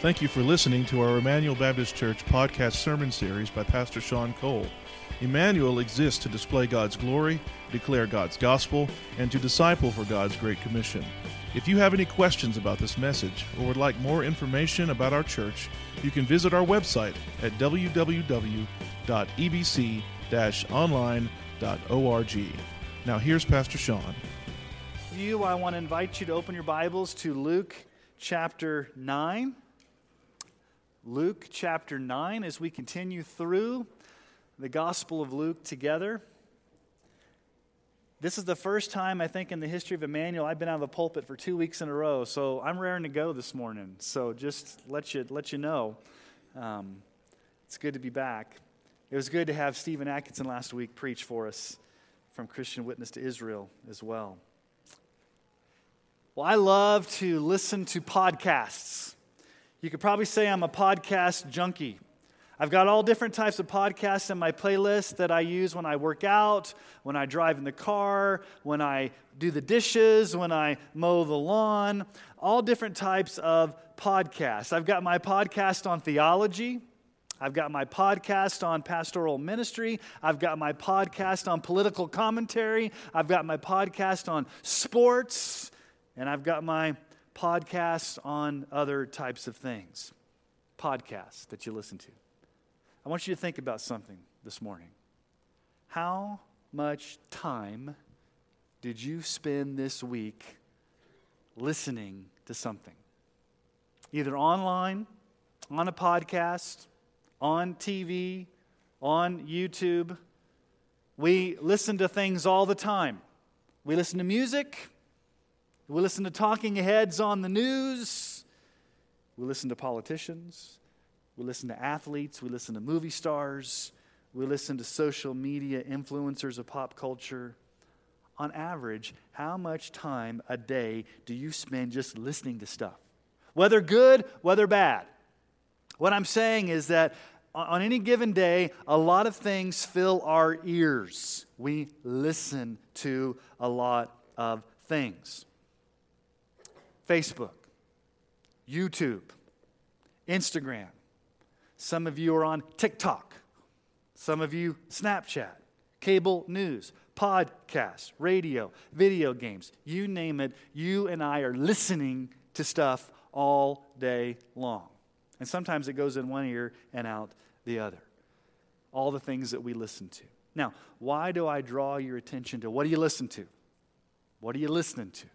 Thank you for listening to our Emmanuel Baptist Church podcast sermon series by Pastor Sean Cole. Emmanuel exists to display God's glory, declare God's gospel, and to disciple for God's Great Commission. If you have any questions about this message or would like more information about our church, you can visit our website at www.ebc-online.org. Now here's Pastor Sean. You, I want to invite you to open your Bibles to Luke chapter 9. Luke chapter 9 as we continue through the Gospel of Luke together. This is the first time, I think, in the history of Emmanuel, I've been out of the pulpit for two weeks in a row, so I'm raring to go this morning. So just let you, let you know. Um, it's good to be back. It was good to have Stephen Atkinson last week preach for us from Christian Witness to Israel as well. Well, I love to listen to podcasts. You could probably say I'm a podcast junkie. I've got all different types of podcasts in my playlist that I use when I work out, when I drive in the car, when I do the dishes, when I mow the lawn, all different types of podcasts. I've got my podcast on theology. I've got my podcast on pastoral ministry. I've got my podcast on political commentary. I've got my podcast on sports. And I've got my podcasts on other types of things, podcasts that you listen to. I want you to think about something this morning. How much time did you spend this week listening to something? Either online, on a podcast, on TV, on YouTube. We listen to things all the time. We listen to music. We listen to talking heads on the news. We listen to politicians. We listen to athletes. We listen to movie stars. We listen to social media influencers of pop culture. On average, how much time a day do you spend just listening to stuff? Whether good, whether bad. What I'm saying is that on any given day, a lot of things fill our ears. We listen to a lot of things. Facebook, YouTube, Instagram. Some of you are on TikTok. Some of you Snapchat, cable news, podcasts, radio, video games, you name it. You and I are listening to stuff all day long. And sometimes it goes in one ear and out the other. All the things that we listen to. Now, why do I draw your attention to what do you listen to? What are you listening to?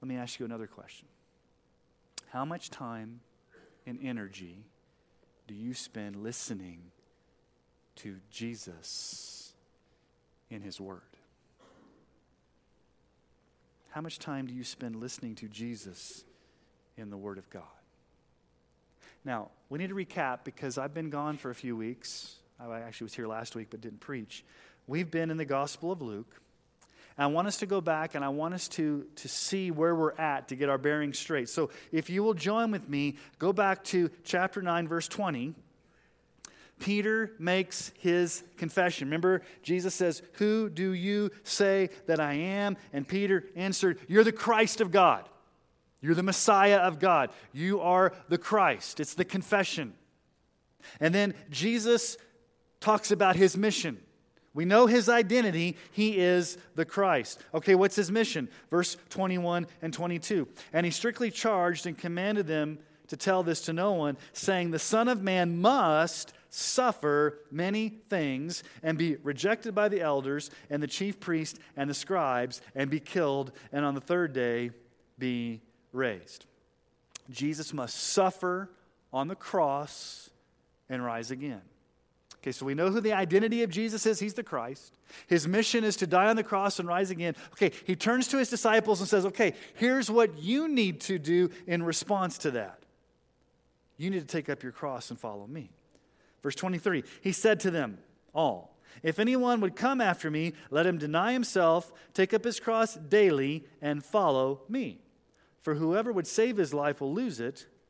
Let me ask you another question. How much time and energy do you spend listening to Jesus in His Word? How much time do you spend listening to Jesus in the Word of God? Now, we need to recap because I've been gone for a few weeks. I actually was here last week but didn't preach. We've been in the Gospel of Luke. I want us to go back and I want us to, to see where we're at to get our bearings straight. So if you will join with me, go back to chapter 9, verse 20. Peter makes his confession. Remember, Jesus says, Who do you say that I am? And Peter answered, You're the Christ of God. You're the Messiah of God. You are the Christ. It's the confession. And then Jesus talks about his mission. We know his identity. He is the Christ. Okay, what's his mission? Verse 21 and 22. And he strictly charged and commanded them to tell this to no one, saying, The Son of Man must suffer many things and be rejected by the elders and the chief priests and the scribes and be killed, and on the third day be raised. Jesus must suffer on the cross and rise again. Okay, so we know who the identity of Jesus is. He's the Christ. His mission is to die on the cross and rise again. Okay, he turns to his disciples and says, Okay, here's what you need to do in response to that. You need to take up your cross and follow me. Verse 23 He said to them all, If anyone would come after me, let him deny himself, take up his cross daily, and follow me. For whoever would save his life will lose it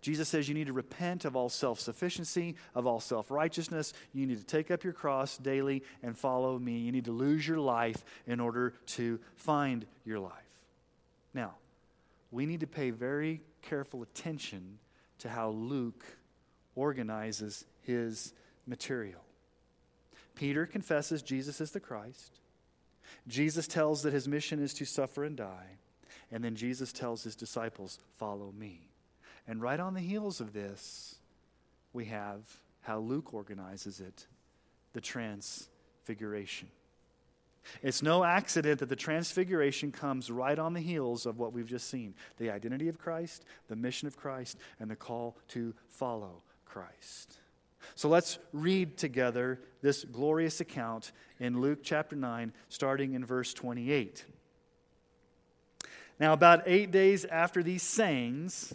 Jesus says you need to repent of all self sufficiency, of all self righteousness. You need to take up your cross daily and follow me. You need to lose your life in order to find your life. Now, we need to pay very careful attention to how Luke organizes his material. Peter confesses Jesus is the Christ. Jesus tells that his mission is to suffer and die. And then Jesus tells his disciples, Follow me. And right on the heels of this, we have how Luke organizes it the transfiguration. It's no accident that the transfiguration comes right on the heels of what we've just seen the identity of Christ, the mission of Christ, and the call to follow Christ. So let's read together this glorious account in Luke chapter 9, starting in verse 28. Now, about eight days after these sayings,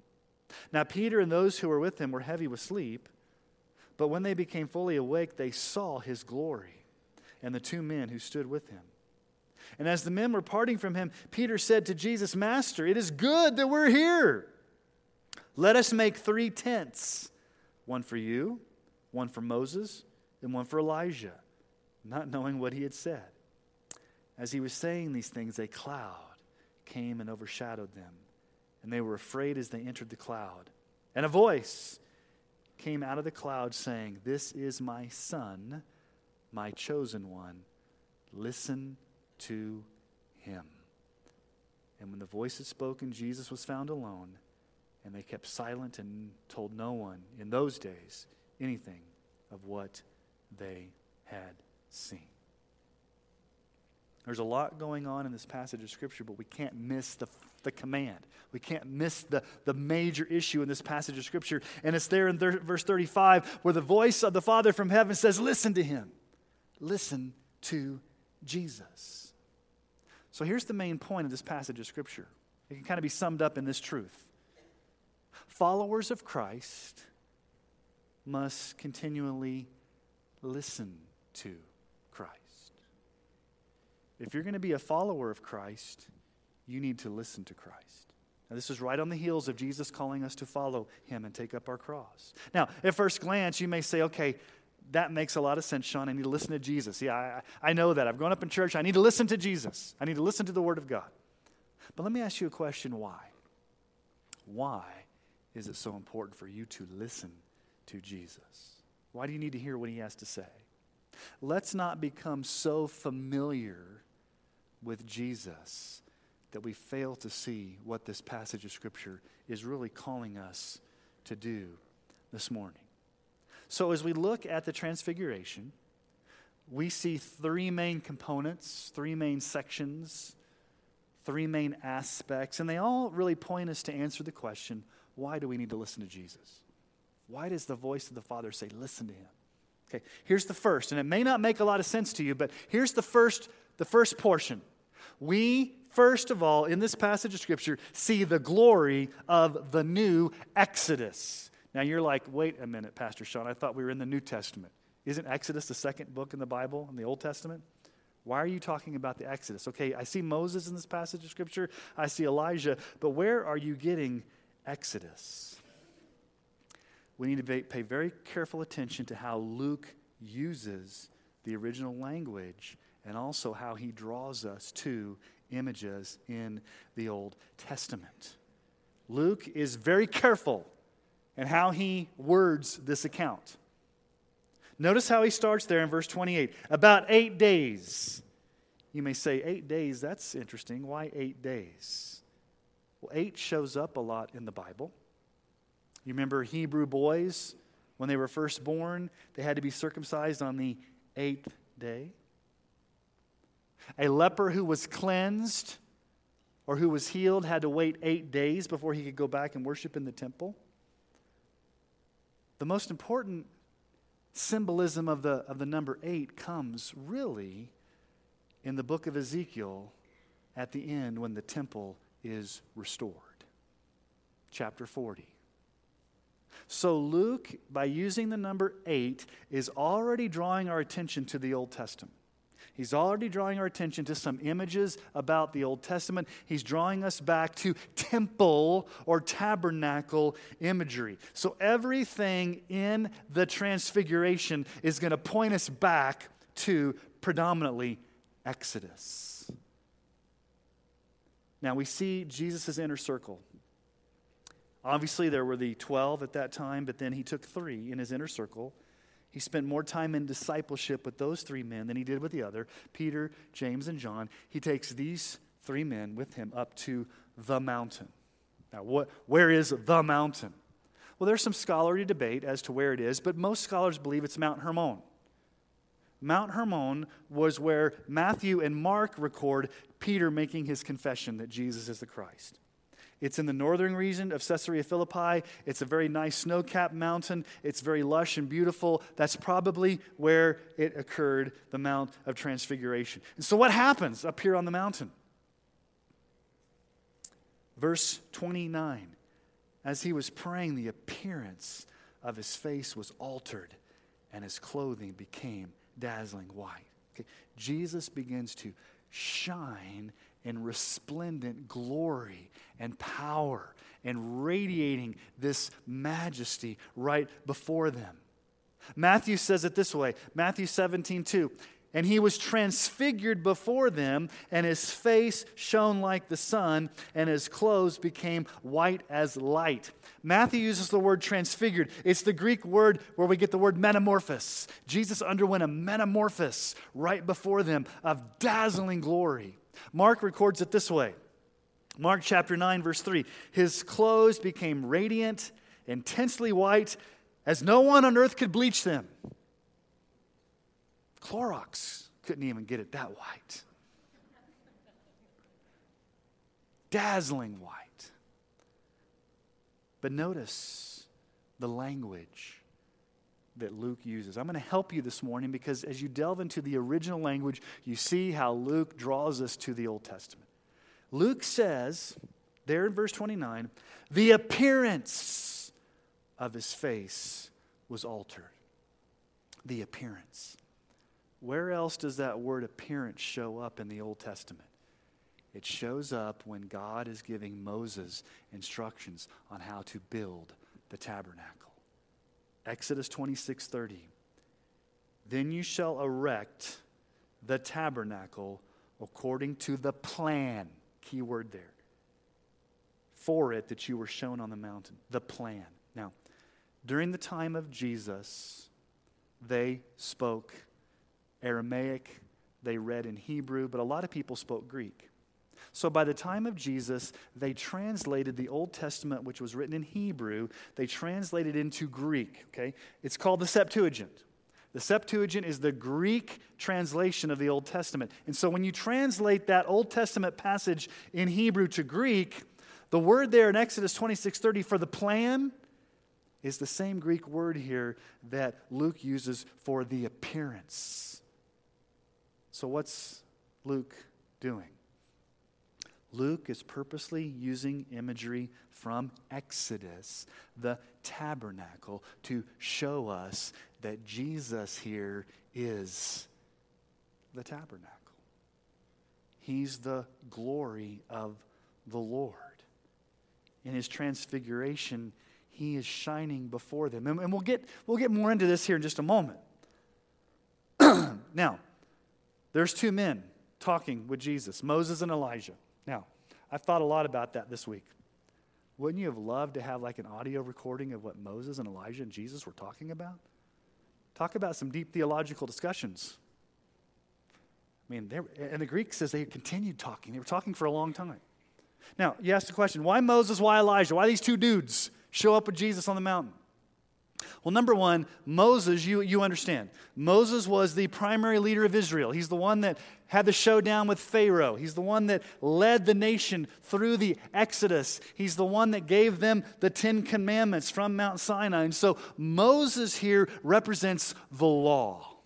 Now, Peter and those who were with him were heavy with sleep, but when they became fully awake, they saw his glory and the two men who stood with him. And as the men were parting from him, Peter said to Jesus, Master, it is good that we're here. Let us make three tents one for you, one for Moses, and one for Elijah, not knowing what he had said. As he was saying these things, a cloud came and overshadowed them, and they were afraid as they entered the cloud. And a voice came out of the cloud saying, This is my son, my chosen one. Listen to him. And when the voice had spoken, Jesus was found alone, and they kept silent and told no one in those days anything of what they had seen. There's a lot going on in this passage of Scripture, but we can't miss the, the command. We can't miss the, the major issue in this passage of Scripture. And it's there in verse 35 where the voice of the Father from heaven says, Listen to him. Listen to Jesus. So here's the main point of this passage of Scripture. It can kind of be summed up in this truth Followers of Christ must continually listen to Christ. If you're going to be a follower of Christ, you need to listen to Christ. Now, this is right on the heels of Jesus calling us to follow him and take up our cross. Now, at first glance, you may say, okay, that makes a lot of sense, Sean. I need to listen to Jesus. Yeah, I, I know that. I've grown up in church. I need to listen to Jesus. I need to listen to the Word of God. But let me ask you a question why? Why is it so important for you to listen to Jesus? Why do you need to hear what he has to say? Let's not become so familiar with Jesus that we fail to see what this passage of Scripture is really calling us to do this morning. So, as we look at the Transfiguration, we see three main components, three main sections, three main aspects, and they all really point us to answer the question why do we need to listen to Jesus? Why does the voice of the Father say, listen to him? Okay, here's the first, and it may not make a lot of sense to you, but here's the first, the first portion. We, first of all, in this passage of Scripture, see the glory of the new Exodus. Now you're like, wait a minute, Pastor Sean, I thought we were in the New Testament. Isn't Exodus the second book in the Bible, in the Old Testament? Why are you talking about the Exodus? Okay, I see Moses in this passage of Scripture, I see Elijah, but where are you getting Exodus? We need to pay very careful attention to how Luke uses the original language and also how he draws us to images in the Old Testament. Luke is very careful in how he words this account. Notice how he starts there in verse 28 about eight days. You may say, eight days, that's interesting. Why eight days? Well, eight shows up a lot in the Bible. You remember Hebrew boys, when they were first born, they had to be circumcised on the eighth day. A leper who was cleansed or who was healed had to wait eight days before he could go back and worship in the temple. The most important symbolism of the, of the number eight comes really in the book of Ezekiel at the end when the temple is restored. Chapter 40. So, Luke, by using the number eight, is already drawing our attention to the Old Testament. He's already drawing our attention to some images about the Old Testament. He's drawing us back to temple or tabernacle imagery. So everything in the transfiguration is going to point us back to predominantly Exodus. Now we see Jesus' inner circle. Obviously, there were the 12 at that time, but then he took three in his inner circle he spent more time in discipleship with those three men than he did with the other Peter, James, and John. He takes these three men with him up to the mountain. Now, what, where is the mountain? Well, there's some scholarly debate as to where it is, but most scholars believe it's Mount Hermon. Mount Hermon was where Matthew and Mark record Peter making his confession that Jesus is the Christ. It's in the northern region of Caesarea Philippi. It's a very nice snow capped mountain. It's very lush and beautiful. That's probably where it occurred, the Mount of Transfiguration. And so, what happens up here on the mountain? Verse 29 As he was praying, the appearance of his face was altered, and his clothing became dazzling white. Okay. Jesus begins to shine in resplendent glory and power and radiating this majesty right before them. Matthew says it this way Matthew 17, 2. And he was transfigured before them, and his face shone like the sun, and his clothes became white as light. Matthew uses the word transfigured. It's the Greek word where we get the word metamorphosis. Jesus underwent a metamorphosis right before them of dazzling glory. Mark records it this way Mark chapter 9, verse 3 His clothes became radiant, intensely white, as no one on earth could bleach them. Clorox couldn't even get it that white. Dazzling white. But notice the language that Luke uses. I'm going to help you this morning because as you delve into the original language, you see how Luke draws us to the Old Testament. Luke says, there in verse 29, the appearance of his face was altered. The appearance. Where else does that word appearance show up in the Old Testament? It shows up when God is giving Moses instructions on how to build the tabernacle. Exodus 26 30. Then you shall erect the tabernacle according to the plan, key word there, for it that you were shown on the mountain. The plan. Now, during the time of Jesus, they spoke Aramaic, they read in Hebrew, but a lot of people spoke Greek. So by the time of Jesus, they translated the Old Testament, which was written in Hebrew, they translated into Greek. Okay? It's called the Septuagint. The Septuagint is the Greek translation of the Old Testament. And so when you translate that Old Testament passage in Hebrew to Greek, the word there in Exodus 26:30 for the plan is the same Greek word here that Luke uses for the appearance. So what's Luke doing? Luke is purposely using imagery from Exodus, the tabernacle, to show us that Jesus here is the tabernacle. He's the glory of the Lord. In his transfiguration, he is shining before them. And, and we'll, get, we'll get more into this here in just a moment. now, there's two men talking with Jesus Moses and Elijah. Now, I've thought a lot about that this week. Wouldn't you have loved to have like an audio recording of what Moses and Elijah and Jesus were talking about? Talk about some deep theological discussions. I mean, and the Greek says they continued talking. They were talking for a long time. Now, you ask the question why Moses, why Elijah? Why these two dudes show up with Jesus on the mountain? Well, number one, Moses, you, you understand. Moses was the primary leader of Israel. He's the one that had the showdown with Pharaoh. He's the one that led the nation through the Exodus. He's the one that gave them the Ten Commandments from Mount Sinai. And so Moses here represents the law.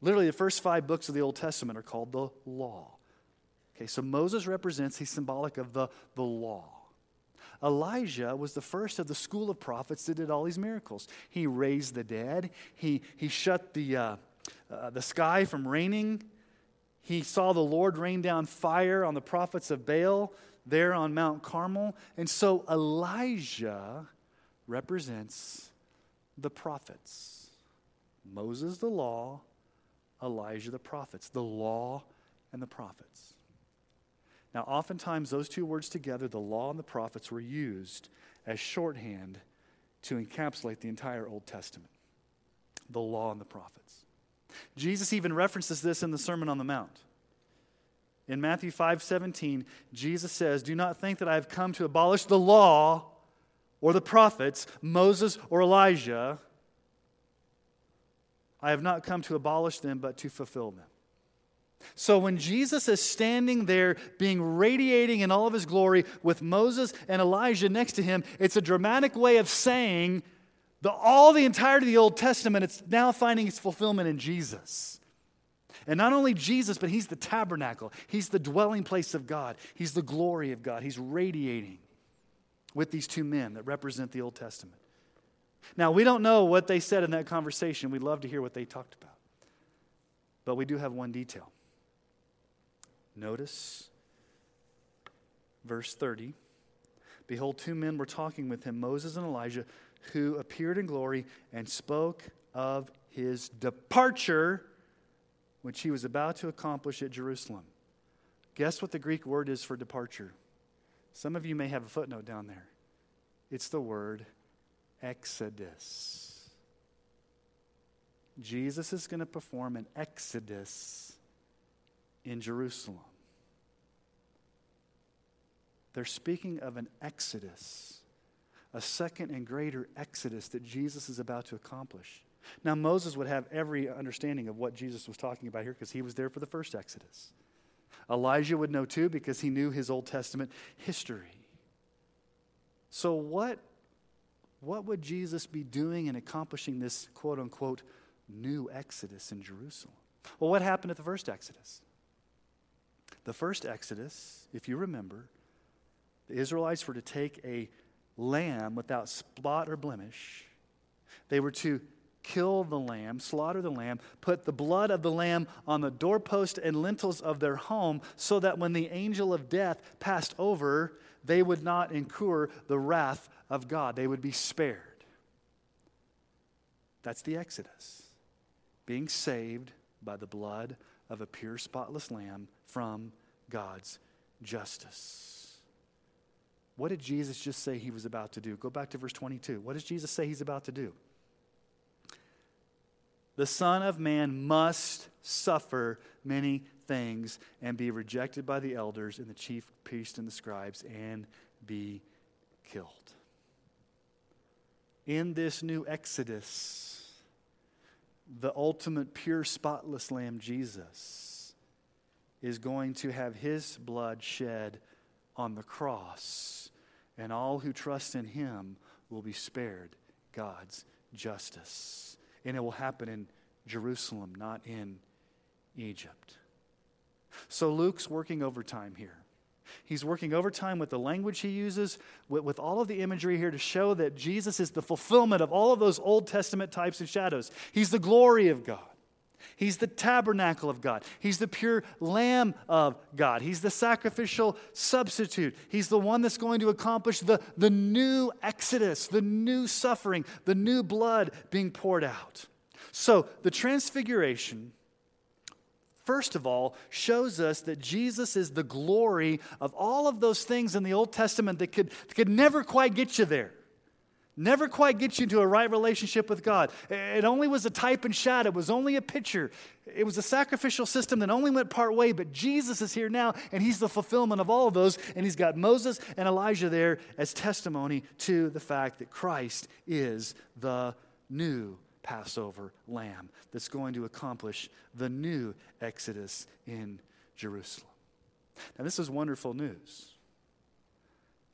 Literally, the first five books of the Old Testament are called the law. Okay, so Moses represents, he's symbolic of the, the law. Elijah was the first of the school of prophets that did all these miracles. He raised the dead, he, he shut the, uh, uh, the sky from raining, he saw the Lord rain down fire on the prophets of Baal there on Mount Carmel. And so Elijah represents the prophets Moses, the law, Elijah, the prophets, the law and the prophets. Now, oftentimes, those two words together, the law and the prophets, were used as shorthand to encapsulate the entire Old Testament the law and the prophets. Jesus even references this in the Sermon on the Mount. In Matthew 5 17, Jesus says, Do not think that I have come to abolish the law or the prophets, Moses or Elijah. I have not come to abolish them, but to fulfill them. So when Jesus is standing there being radiating in all of his glory with Moses and Elijah next to him, it's a dramatic way of saying the, all the entirety of the Old Testament, it's now finding its fulfillment in Jesus. And not only Jesus, but he's the tabernacle. He's the dwelling place of God. He's the glory of God. He's radiating with these two men that represent the Old Testament. Now, we don't know what they said in that conversation. We'd love to hear what they talked about. But we do have one detail. Notice verse 30. Behold, two men were talking with him, Moses and Elijah, who appeared in glory and spoke of his departure, which he was about to accomplish at Jerusalem. Guess what the Greek word is for departure? Some of you may have a footnote down there. It's the word exodus. Jesus is going to perform an exodus in Jerusalem. They're speaking of an exodus, a second and greater exodus that Jesus is about to accomplish. Now, Moses would have every understanding of what Jesus was talking about here because he was there for the first exodus. Elijah would know too because he knew his Old Testament history. So, what, what would Jesus be doing in accomplishing this quote unquote new exodus in Jerusalem? Well, what happened at the first exodus? The first Exodus, if you remember, the Israelites were to take a lamb without spot or blemish. They were to kill the lamb, slaughter the lamb, put the blood of the lamb on the doorpost and lintels of their home so that when the angel of death passed over, they would not incur the wrath of God. They would be spared. That's the Exodus. Being saved by the blood of a pure, spotless lamb from God's justice. What did Jesus just say he was about to do? Go back to verse 22. What does Jesus say he's about to do? The Son of Man must suffer many things and be rejected by the elders and the chief priests and the scribes and be killed. In this new Exodus, the ultimate pure, spotless Lamb, Jesus, is going to have his blood shed on the cross, and all who trust in him will be spared God's justice. And it will happen in Jerusalem, not in Egypt. So Luke's working overtime here. He's working overtime with the language he uses, with, with, all of the imagery here to show that Jesus is the fulfillment of all of those Old Testament types and shadows. He's the glory of God. He's the tabernacle of God. He's the pure lamb of God. He's the sacrificial substitute. He's the one that's going to accomplish the, the new exodus, the new suffering, the new blood being poured out. So the transfiguration, first of all, shows us that Jesus is the glory of all of those things in the Old Testament that could, that could never quite get you there. Never quite get you into a right relationship with God. It only was a type and shadow. It was only a picture. It was a sacrificial system that only went part way, but Jesus is here now, and He's the fulfillment of all of those. And He's got Moses and Elijah there as testimony to the fact that Christ is the new Passover lamb that's going to accomplish the new Exodus in Jerusalem. Now, this is wonderful news.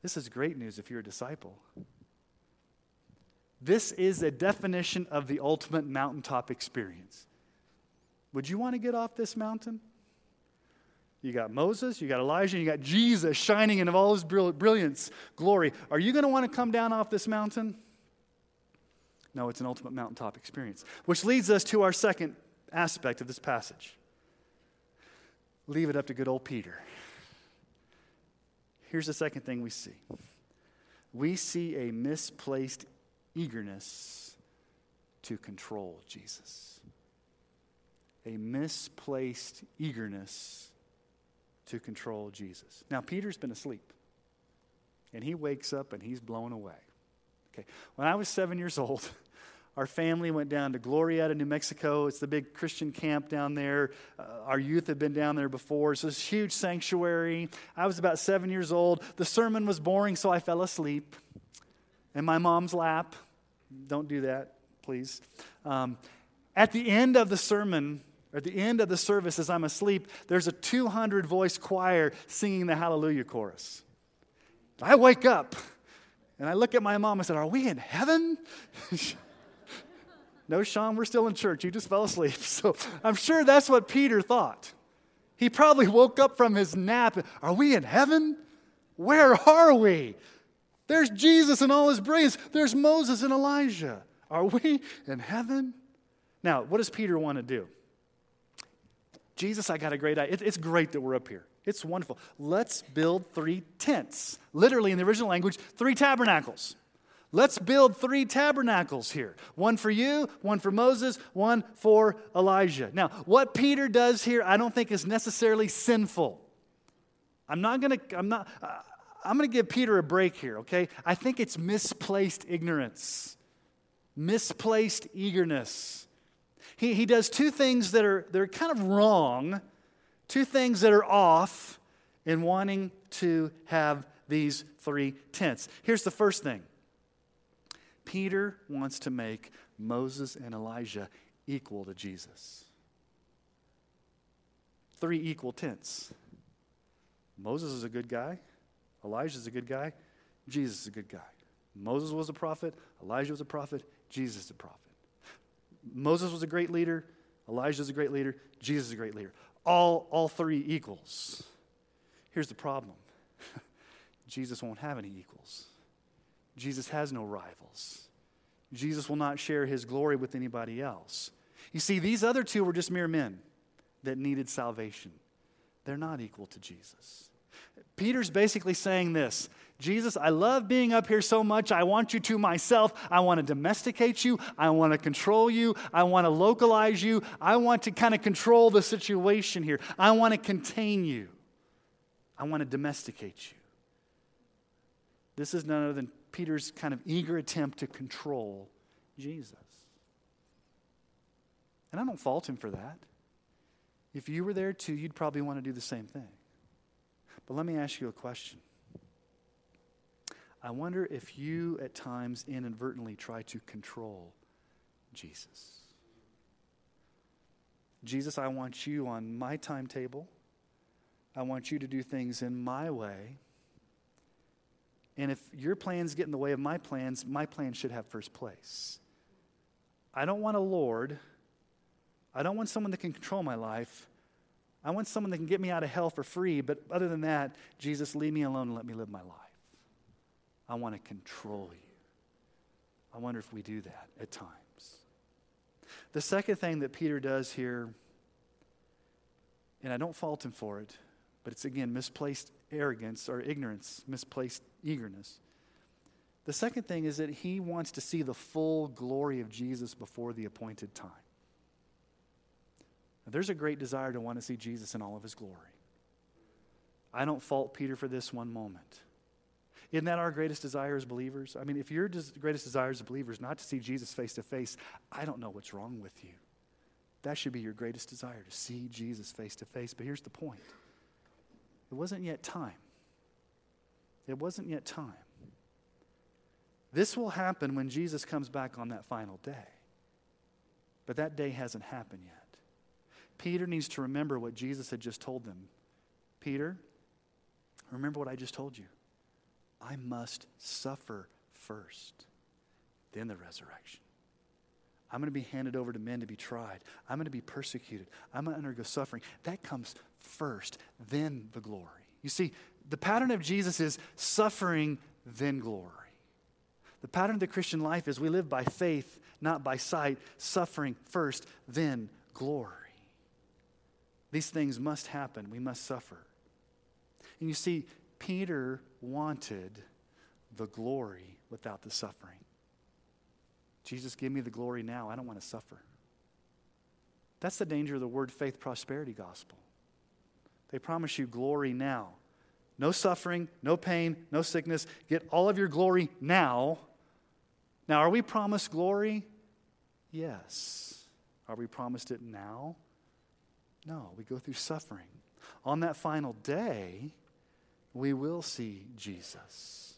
This is great news if you're a disciple. This is a definition of the ultimate mountaintop experience. Would you want to get off this mountain? You got Moses, you got Elijah, you got Jesus shining in all his brilliance, glory. Are you going to want to come down off this mountain? No, it's an ultimate mountaintop experience. Which leads us to our second aspect of this passage. Leave it up to good old Peter. Here's the second thing we see we see a misplaced eagerness to control Jesus. A misplaced eagerness to control Jesus. Now, Peter's been asleep, and he wakes up and he's blown away. Okay, when I was seven years old, our family went down to Glorieta, New Mexico. It's the big Christian camp down there. Uh, our youth had been down there before. It's this huge sanctuary. I was about seven years old. The sermon was boring, so I fell asleep in my mom's lap. Don't do that, please. Um, at the end of the sermon, or at the end of the service, as I'm asleep, there's a 200 voice choir singing the Hallelujah chorus. I wake up and I look at my mom and said, Are we in heaven? no, Sean, we're still in church. You just fell asleep. So I'm sure that's what Peter thought. He probably woke up from his nap. Are we in heaven? Where are we? There's Jesus and all his brilliance. There's Moses and Elijah. Are we in heaven? Now, what does Peter want to do? Jesus, I got a great idea. It's great that we're up here. It's wonderful. Let's build three tents. Literally, in the original language, three tabernacles. Let's build three tabernacles here one for you, one for Moses, one for Elijah. Now, what Peter does here, I don't think is necessarily sinful. I'm not going to, I'm not, I'm going to give Peter a break here, okay? I think it's misplaced ignorance, misplaced eagerness. He, he does two things that are, that are kind of wrong, two things that are off in wanting to have these three tents. Here's the first thing Peter wants to make Moses and Elijah equal to Jesus. Three equal tents. Moses is a good guy. Elijah's a good guy. Jesus is a good guy. Moses was a prophet. Elijah was a prophet. Jesus is a prophet. Moses was a great leader. Elijah is a great leader. Jesus is a great leader. All, all three equals. Here's the problem Jesus won't have any equals. Jesus has no rivals. Jesus will not share his glory with anybody else. You see, these other two were just mere men that needed salvation. They're not equal to Jesus. Peter's basically saying this Jesus, I love being up here so much. I want you to myself. I want to domesticate you. I want to control you. I want to localize you. I want to kind of control the situation here. I want to contain you. I want to domesticate you. This is none other than Peter's kind of eager attempt to control Jesus. And I don't fault him for that. If you were there too, you'd probably want to do the same thing. But let me ask you a question. I wonder if you at times inadvertently try to control Jesus. Jesus, I want you on my timetable. I want you to do things in my way. And if your plans get in the way of my plans, my plans should have first place. I don't want a Lord. I don't want someone that can control my life. I want someone that can get me out of hell for free, but other than that, Jesus, leave me alone and let me live my life. I want to control you. I wonder if we do that at times. The second thing that Peter does here, and I don't fault him for it, but it's again misplaced arrogance or ignorance, misplaced eagerness. The second thing is that he wants to see the full glory of Jesus before the appointed time. There's a great desire to want to see Jesus in all of his glory. I don't fault Peter for this one moment. Isn't that our greatest desire as believers? I mean, if your greatest desire as believers is not to see Jesus face to face, I don't know what's wrong with you. That should be your greatest desire to see Jesus face to face. But here's the point it wasn't yet time. It wasn't yet time. This will happen when Jesus comes back on that final day. But that day hasn't happened yet. Peter needs to remember what Jesus had just told them. Peter, remember what I just told you. I must suffer first, then the resurrection. I'm going to be handed over to men to be tried. I'm going to be persecuted. I'm going to undergo suffering. That comes first, then the glory. You see, the pattern of Jesus is suffering, then glory. The pattern of the Christian life is we live by faith, not by sight, suffering first, then glory. These things must happen. We must suffer. And you see, Peter wanted the glory without the suffering. Jesus, give me the glory now. I don't want to suffer. That's the danger of the word faith prosperity gospel. They promise you glory now. No suffering, no pain, no sickness. Get all of your glory now. Now, are we promised glory? Yes. Are we promised it now? No. We go through suffering. On that final day, we will see Jesus.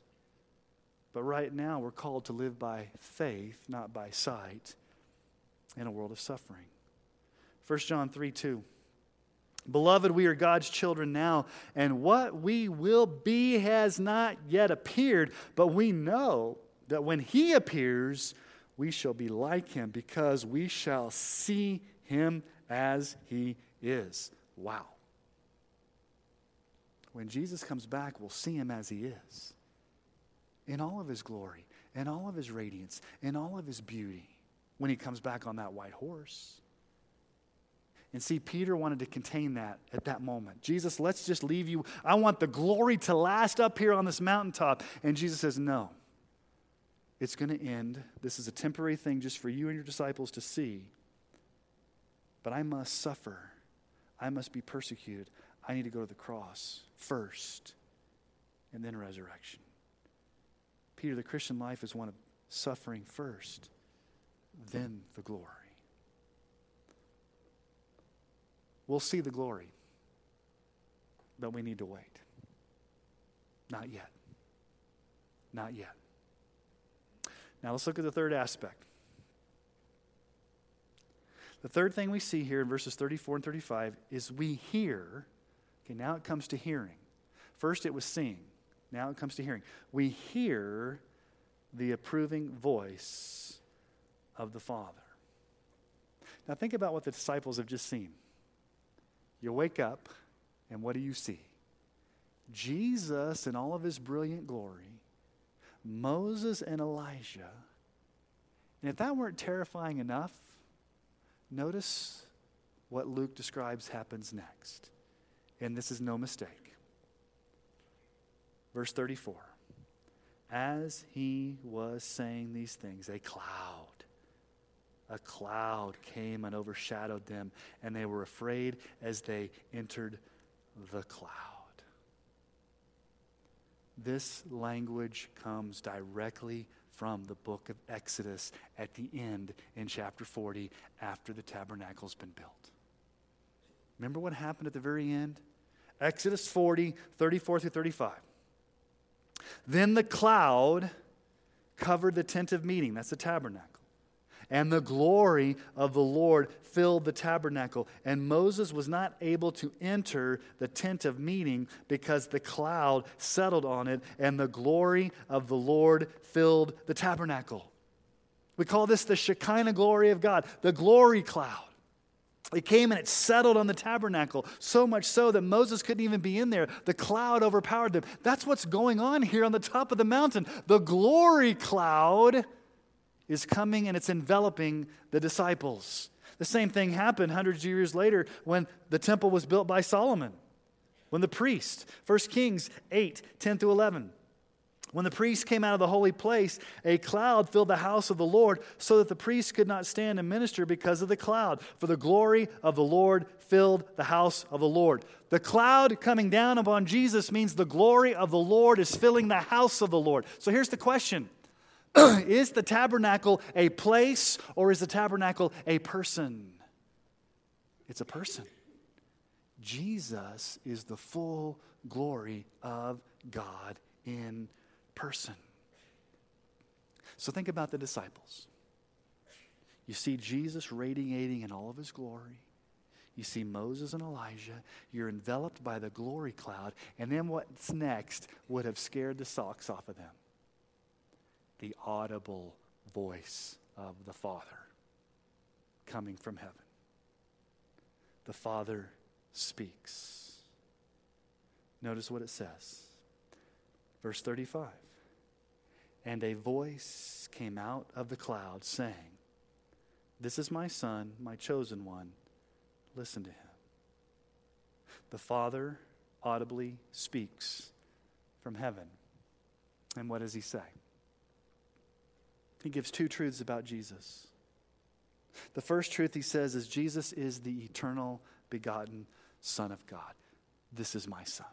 But right now, we're called to live by faith, not by sight, in a world of suffering. 1 John 3 2. Beloved, we are God's children now, and what we will be has not yet appeared, but we know that when He appears, we shall be like Him because we shall see Him as He is. Wow. When Jesus comes back, we'll see Him as He is in all of His glory, in all of His radiance, in all of His beauty when He comes back on that white horse. And see, Peter wanted to contain that at that moment. Jesus, let's just leave you. I want the glory to last up here on this mountaintop. And Jesus says, No. It's going to end. This is a temporary thing just for you and your disciples to see. But I must suffer. I must be persecuted. I need to go to the cross first and then resurrection. Peter, the Christian life is one of suffering first, then the glory. We'll see the glory, but we need to wait. Not yet. Not yet. Now let's look at the third aspect. The third thing we see here in verses 34 and 35 is we hear. Okay, now it comes to hearing. First it was seeing, now it comes to hearing. We hear the approving voice of the Father. Now think about what the disciples have just seen. You wake up, and what do you see? Jesus in all of his brilliant glory, Moses and Elijah. And if that weren't terrifying enough, notice what Luke describes happens next. And this is no mistake. Verse 34 As he was saying these things, a cloud a cloud came and overshadowed them, and they were afraid as they entered the cloud. This language comes directly from the book of Exodus at the end in chapter 40 after the tabernacle's been built. Remember what happened at the very end? Exodus 40, 34 through 35. Then the cloud covered the tent of meeting, that's the tabernacle and the glory of the Lord filled the tabernacle. And Moses was not able to enter the tent of meeting because the cloud settled on it, and the glory of the Lord filled the tabernacle. We call this the Shekinah glory of God, the glory cloud. It came and it settled on the tabernacle, so much so that Moses couldn't even be in there. The cloud overpowered them. That's what's going on here on the top of the mountain. The glory cloud is coming and it's enveloping the disciples. The same thing happened hundreds of years later when the temple was built by Solomon, when the priest, 1 Kings 8 10 through 11. When the priest came out of the holy place, a cloud filled the house of the Lord, so that the priest could not stand and minister because of the cloud. For the glory of the Lord filled the house of the Lord. The cloud coming down upon Jesus means the glory of the Lord is filling the house of the Lord. So here's the question Is the tabernacle a place or is the tabernacle a person? It's a person. Jesus is the full glory of God in person. So think about the disciples. You see Jesus radiating in all of his glory. You see Moses and Elijah. You're enveloped by the glory cloud. And then what's next would have scared the socks off of them the audible voice of the Father coming from heaven. The Father speaks. Notice what it says. Verse 35 And a voice came out of the cloud saying, This is my Son, my chosen one. Listen to him. The Father audibly speaks from heaven. And what does he say? He gives two truths about Jesus. The first truth he says is Jesus is the eternal begotten Son of God. This is my Son.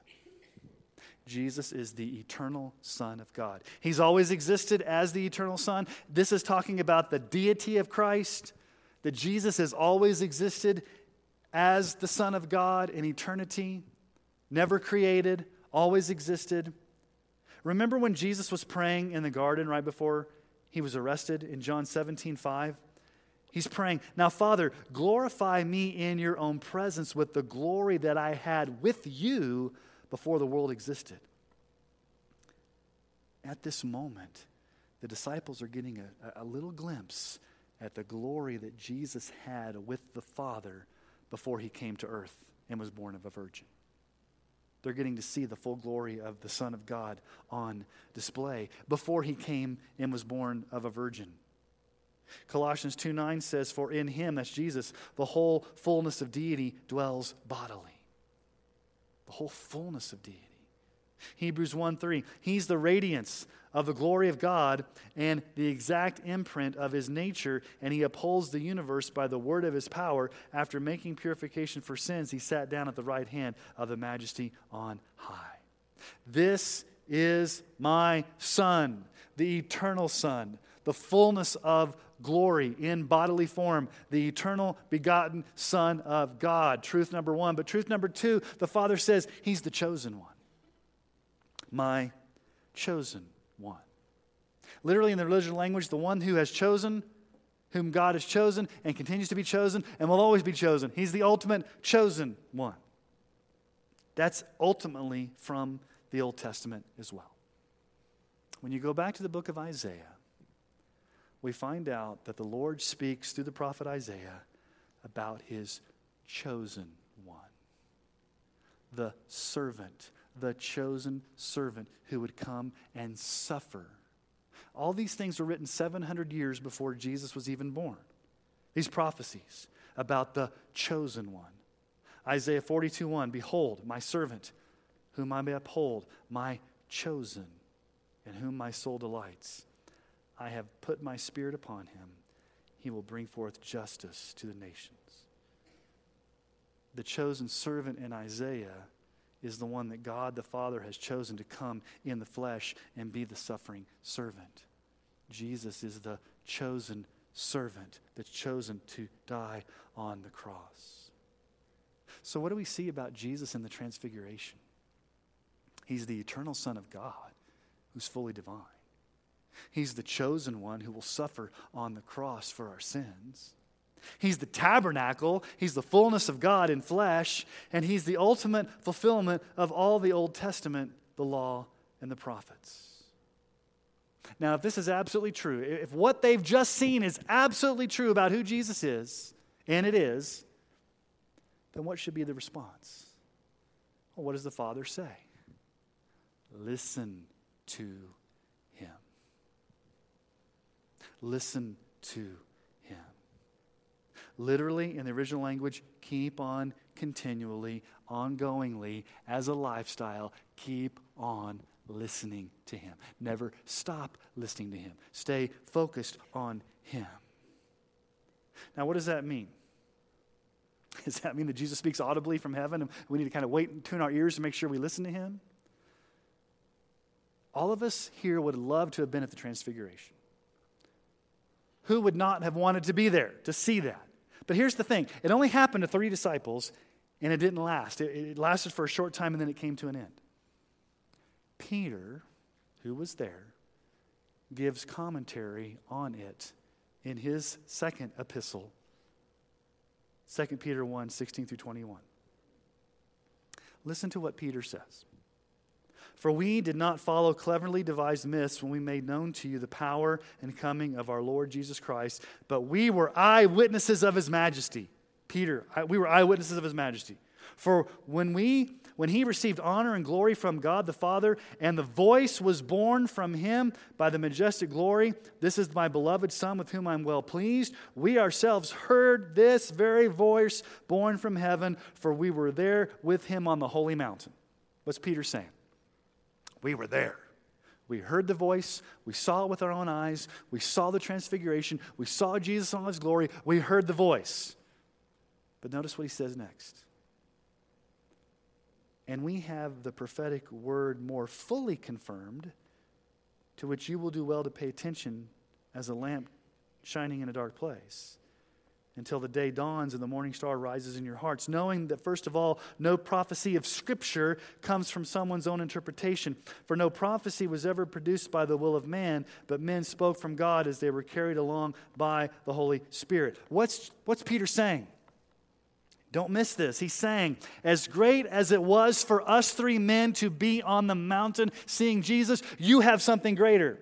Jesus is the eternal Son of God. He's always existed as the eternal Son. This is talking about the deity of Christ, that Jesus has always existed as the Son of God in eternity, never created, always existed. Remember when Jesus was praying in the garden right before he was arrested in John 17 5? He's praying, Now, Father, glorify me in your own presence with the glory that I had with you before the world existed. At this moment, the disciples are getting a, a little glimpse at the glory that Jesus had with the Father before he came to earth and was born of a virgin. They're getting to see the full glory of the Son of God on display before he came and was born of a virgin. Colossians 2 9 says, For in him, that's Jesus, the whole fullness of deity dwells bodily. The whole fullness of deity. Hebrews 1 3, he's the radiance of the glory of God and the exact imprint of his nature, and he upholds the universe by the word of his power. After making purification for sins, he sat down at the right hand of the majesty on high. This is my Son, the eternal Son, the fullness of glory in bodily form, the eternal begotten Son of God. Truth number one. But truth number two, the Father says he's the chosen one. My chosen one. Literally, in the religious language, the one who has chosen, whom God has chosen and continues to be chosen and will always be chosen. He's the ultimate chosen one. That's ultimately from the Old Testament as well. When you go back to the book of Isaiah, we find out that the Lord speaks through the prophet Isaiah about his chosen one, the servant, the chosen servant who would come and suffer. All these things were written 700 years before Jesus was even born. These prophecies about the chosen one. Isaiah 42 1 Behold, my servant, whom I may uphold, my chosen, in whom my soul delights. I have put my spirit upon him. He will bring forth justice to the nations. The chosen servant in Isaiah is the one that God the Father has chosen to come in the flesh and be the suffering servant. Jesus is the chosen servant that's chosen to die on the cross. So, what do we see about Jesus in the Transfiguration? He's the eternal Son of God who's fully divine. He's the chosen one who will suffer on the cross for our sins. He's the tabernacle, He's the fullness of God in flesh, and He's the ultimate fulfillment of all the Old Testament, the law, and the prophets. Now, if this is absolutely true, if what they've just seen is absolutely true about who Jesus is, and it is, then what should be the response? Well, what does the Father say? Listen to him. Listen to. Literally, in the original language, keep on continually, ongoingly, as a lifestyle, keep on listening to Him. Never stop listening to Him. Stay focused on Him. Now, what does that mean? Does that mean that Jesus speaks audibly from heaven and we need to kind of wait and tune our ears to make sure we listen to Him? All of us here would love to have been at the Transfiguration. Who would not have wanted to be there to see that? But here's the thing it only happened to three disciples, and it didn't last. It, it lasted for a short time, and then it came to an end. Peter, who was there, gives commentary on it in his second epistle, 2 Peter 1 16 through 21. Listen to what Peter says. For we did not follow cleverly devised myths when we made known to you the power and coming of our Lord Jesus Christ, but we were eyewitnesses of his majesty. Peter, we were eyewitnesses of his majesty. For when we when he received honor and glory from God the Father, and the voice was borne from him by the majestic glory, This is my beloved Son with whom I'm well pleased. We ourselves heard this very voice borne from heaven, for we were there with him on the holy mountain. What's Peter saying? We were there. We heard the voice. We saw it with our own eyes. We saw the transfiguration. We saw Jesus in all his glory. We heard the voice. But notice what he says next. And we have the prophetic word more fully confirmed, to which you will do well to pay attention as a lamp shining in a dark place until the day dawns and the morning star rises in your hearts, knowing that, first of all, no prophecy of Scripture comes from someone's own interpretation. For no prophecy was ever produced by the will of man, but men spoke from God as they were carried along by the Holy Spirit. What's, what's Peter saying? Don't miss this. He's saying, as great as it was for us three men to be on the mountain seeing Jesus, you have something greater.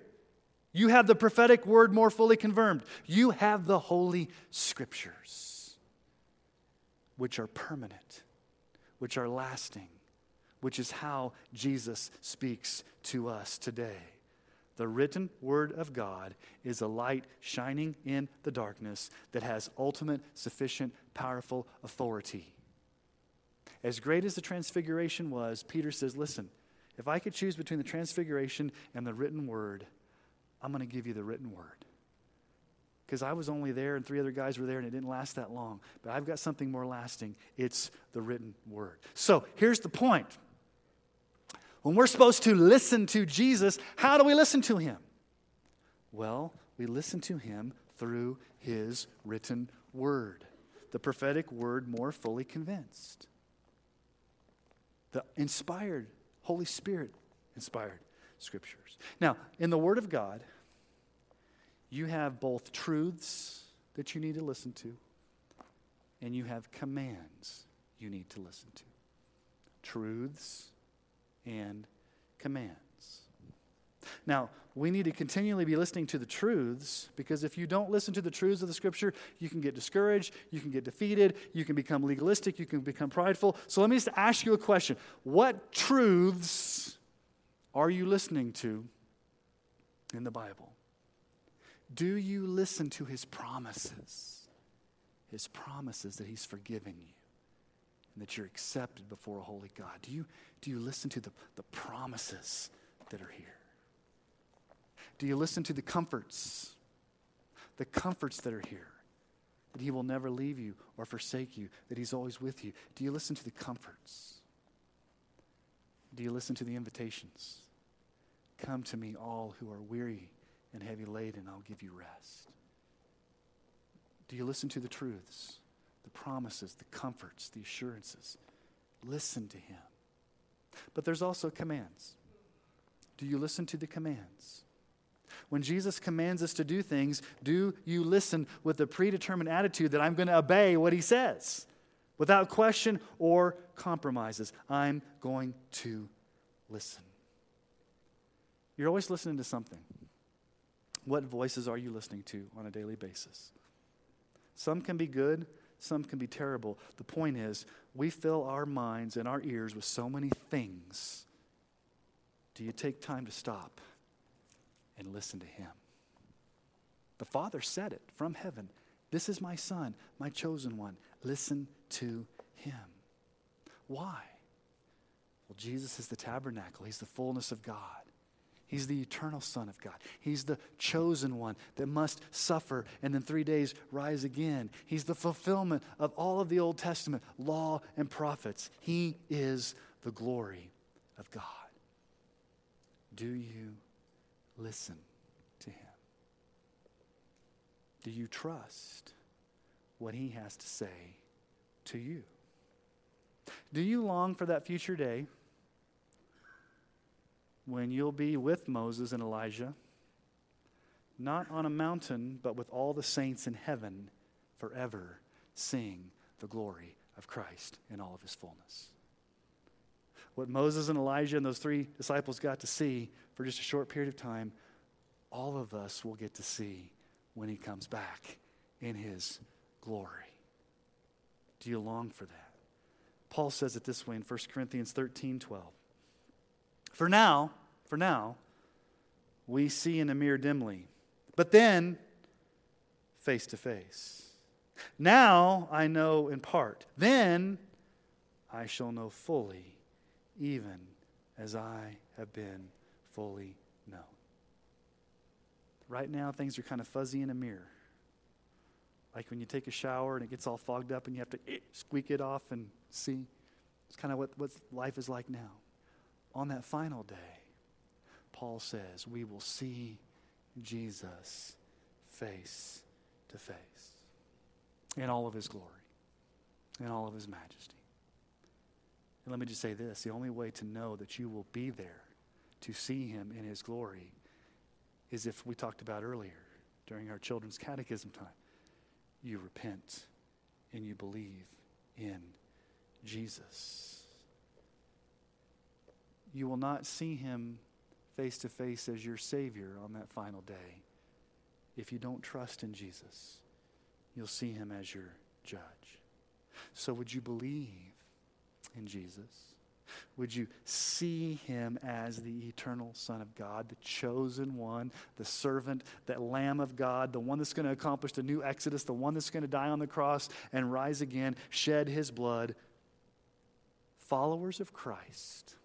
You have the prophetic word more fully confirmed. You have the Holy Scriptures, which are permanent, which are lasting, which is how Jesus speaks to us today. The written word of God is a light shining in the darkness that has ultimate, sufficient, powerful authority. As great as the transfiguration was, Peter says, Listen, if I could choose between the transfiguration and the written word, I'm going to give you the written word. Because I was only there and three other guys were there and it didn't last that long. But I've got something more lasting. It's the written word. So here's the point. When we're supposed to listen to Jesus, how do we listen to him? Well, we listen to him through his written word, the prophetic word more fully convinced, the inspired, Holy Spirit inspired scriptures. Now, in the Word of God, you have both truths that you need to listen to, and you have commands you need to listen to. Truths and commands. Now, we need to continually be listening to the truths because if you don't listen to the truths of the scripture, you can get discouraged, you can get defeated, you can become legalistic, you can become prideful. So let me just ask you a question What truths are you listening to in the Bible? Do you listen to his promises? His promises that he's forgiven you and that you're accepted before a holy God. Do you, do you listen to the, the promises that are here? Do you listen to the comforts? The comforts that are here. That he will never leave you or forsake you, that he's always with you. Do you listen to the comforts? Do you listen to the invitations? Come to me, all who are weary and heavy laden, I'll give you rest. Do you listen to the truths, the promises, the comforts, the assurances? Listen to Him. But there's also commands. Do you listen to the commands? When Jesus commands us to do things, do you listen with a predetermined attitude that I'm going to obey what He says? Without question or compromises, I'm going to listen. You're always listening to something. What voices are you listening to on a daily basis? Some can be good, some can be terrible. The point is, we fill our minds and our ears with so many things. Do you take time to stop and listen to Him? The Father said it from heaven This is my Son, my chosen one. Listen to Him. Why? Well, Jesus is the tabernacle, He's the fullness of God. He's the eternal Son of God. He's the chosen one that must suffer and then three days rise again. He's the fulfillment of all of the Old Testament law and prophets. He is the glory of God. Do you listen? Do you trust what He has to say to you? Do you long for that future day? when you'll be with Moses and Elijah, not on a mountain, but with all the saints in heaven forever, seeing the glory of Christ in all of his fullness. What Moses and Elijah and those three disciples got to see for just a short period of time, all of us will get to see when he comes back in his glory. Do you long for that? Paul says it this way in 1 Corinthians 13 12. For now, for now, we see in a mirror dimly, but then face to face. Now I know in part. Then I shall know fully, even as I have been fully. Right now, things are kind of fuzzy in a mirror. Like when you take a shower and it gets all fogged up and you have to eh, squeak it off and see. It's kind of what, what life is like now on that final day, Paul says, we will see Jesus face to face in all of his glory, in all of his majesty. And let me just say this the only way to know that you will be there to see him in his glory is if we talked about earlier during our children's catechism time. You repent and you believe in Jesus you will not see him face to face as your Savior on that final day. If you don't trust in Jesus, you'll see him as your judge. So, would you believe in Jesus? Would you see him as the eternal Son of God, the chosen one, the servant, the Lamb of God, the one that's going to accomplish the new Exodus, the one that's going to die on the cross and rise again, shed his blood? Followers of Christ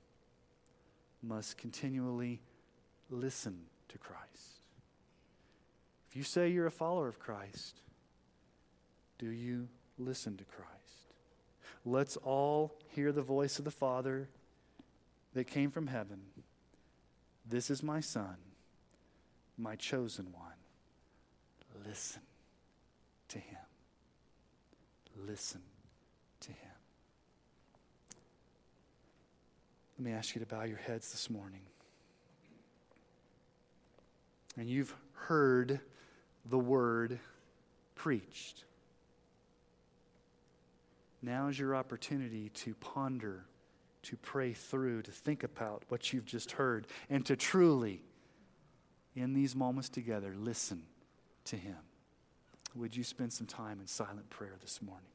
must continually listen to Christ. If you say you're a follower of Christ, do you listen to Christ? Let's all hear the voice of the Father that came from heaven. This is my Son, my chosen one. Listen to him. Listen to him. Let me ask you to bow your heads this morning. And you've heard the word preached. Now is your opportunity to ponder, to pray through, to think about what you've just heard, and to truly, in these moments together, listen to Him. Would you spend some time in silent prayer this morning?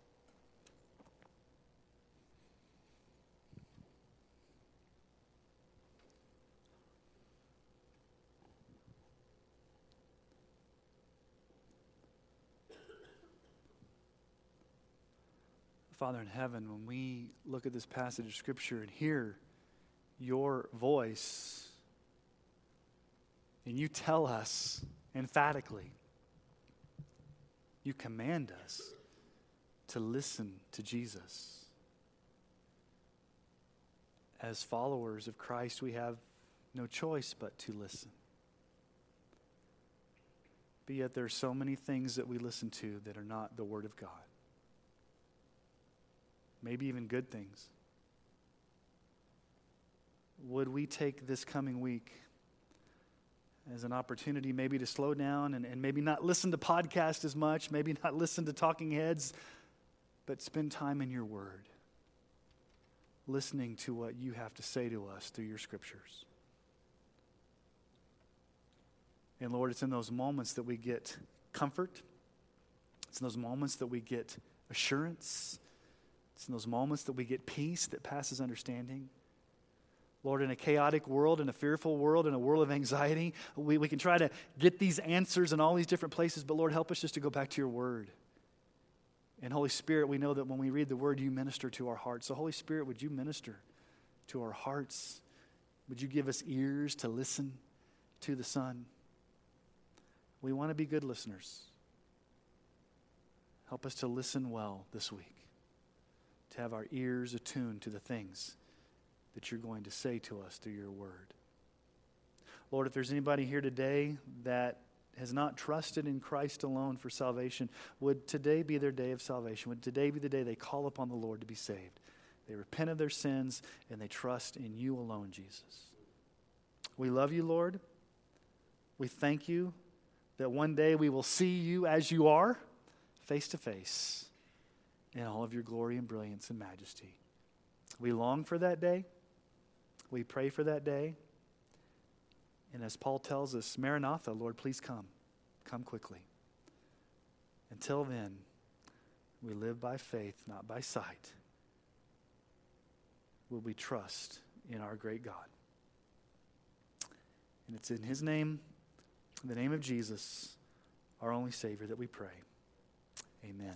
Father in heaven, when we look at this passage of Scripture and hear your voice, and you tell us emphatically, you command us to listen to Jesus. As followers of Christ, we have no choice but to listen. But yet, there are so many things that we listen to that are not the Word of God maybe even good things. Would we take this coming week as an opportunity maybe to slow down and, and maybe not listen to podcasts as much, maybe not listen to talking heads, but spend time in your word, listening to what you have to say to us through your scriptures. And Lord, it's in those moments that we get comfort. It's in those moments that we get assurance. It's in those moments that we get peace that passes understanding. Lord, in a chaotic world, in a fearful world, in a world of anxiety, we, we can try to get these answers in all these different places, but Lord, help us just to go back to your word. And Holy Spirit, we know that when we read the word, you minister to our hearts. So, Holy Spirit, would you minister to our hearts? Would you give us ears to listen to the Son? We want to be good listeners. Help us to listen well this week, to have our ears attuned to the things that you're going to say to us through your word. Lord, if there's anybody here today that has not trusted in Christ alone for salvation, would today be their day of salvation? Would today be the day they call upon the Lord to be saved? They repent of their sins and they trust in you alone, Jesus. We love you, Lord. We thank you that one day we will see you as you are, face to face, in all of your glory and brilliance and majesty. We long for that day. We pray for that day. And as Paul tells us, Maranatha, Lord, please come. Come quickly. Until then, we live by faith, not by sight. Will we trust in our great God? And it's in His name, in the name of Jesus, our only Savior, that we pray. Amen.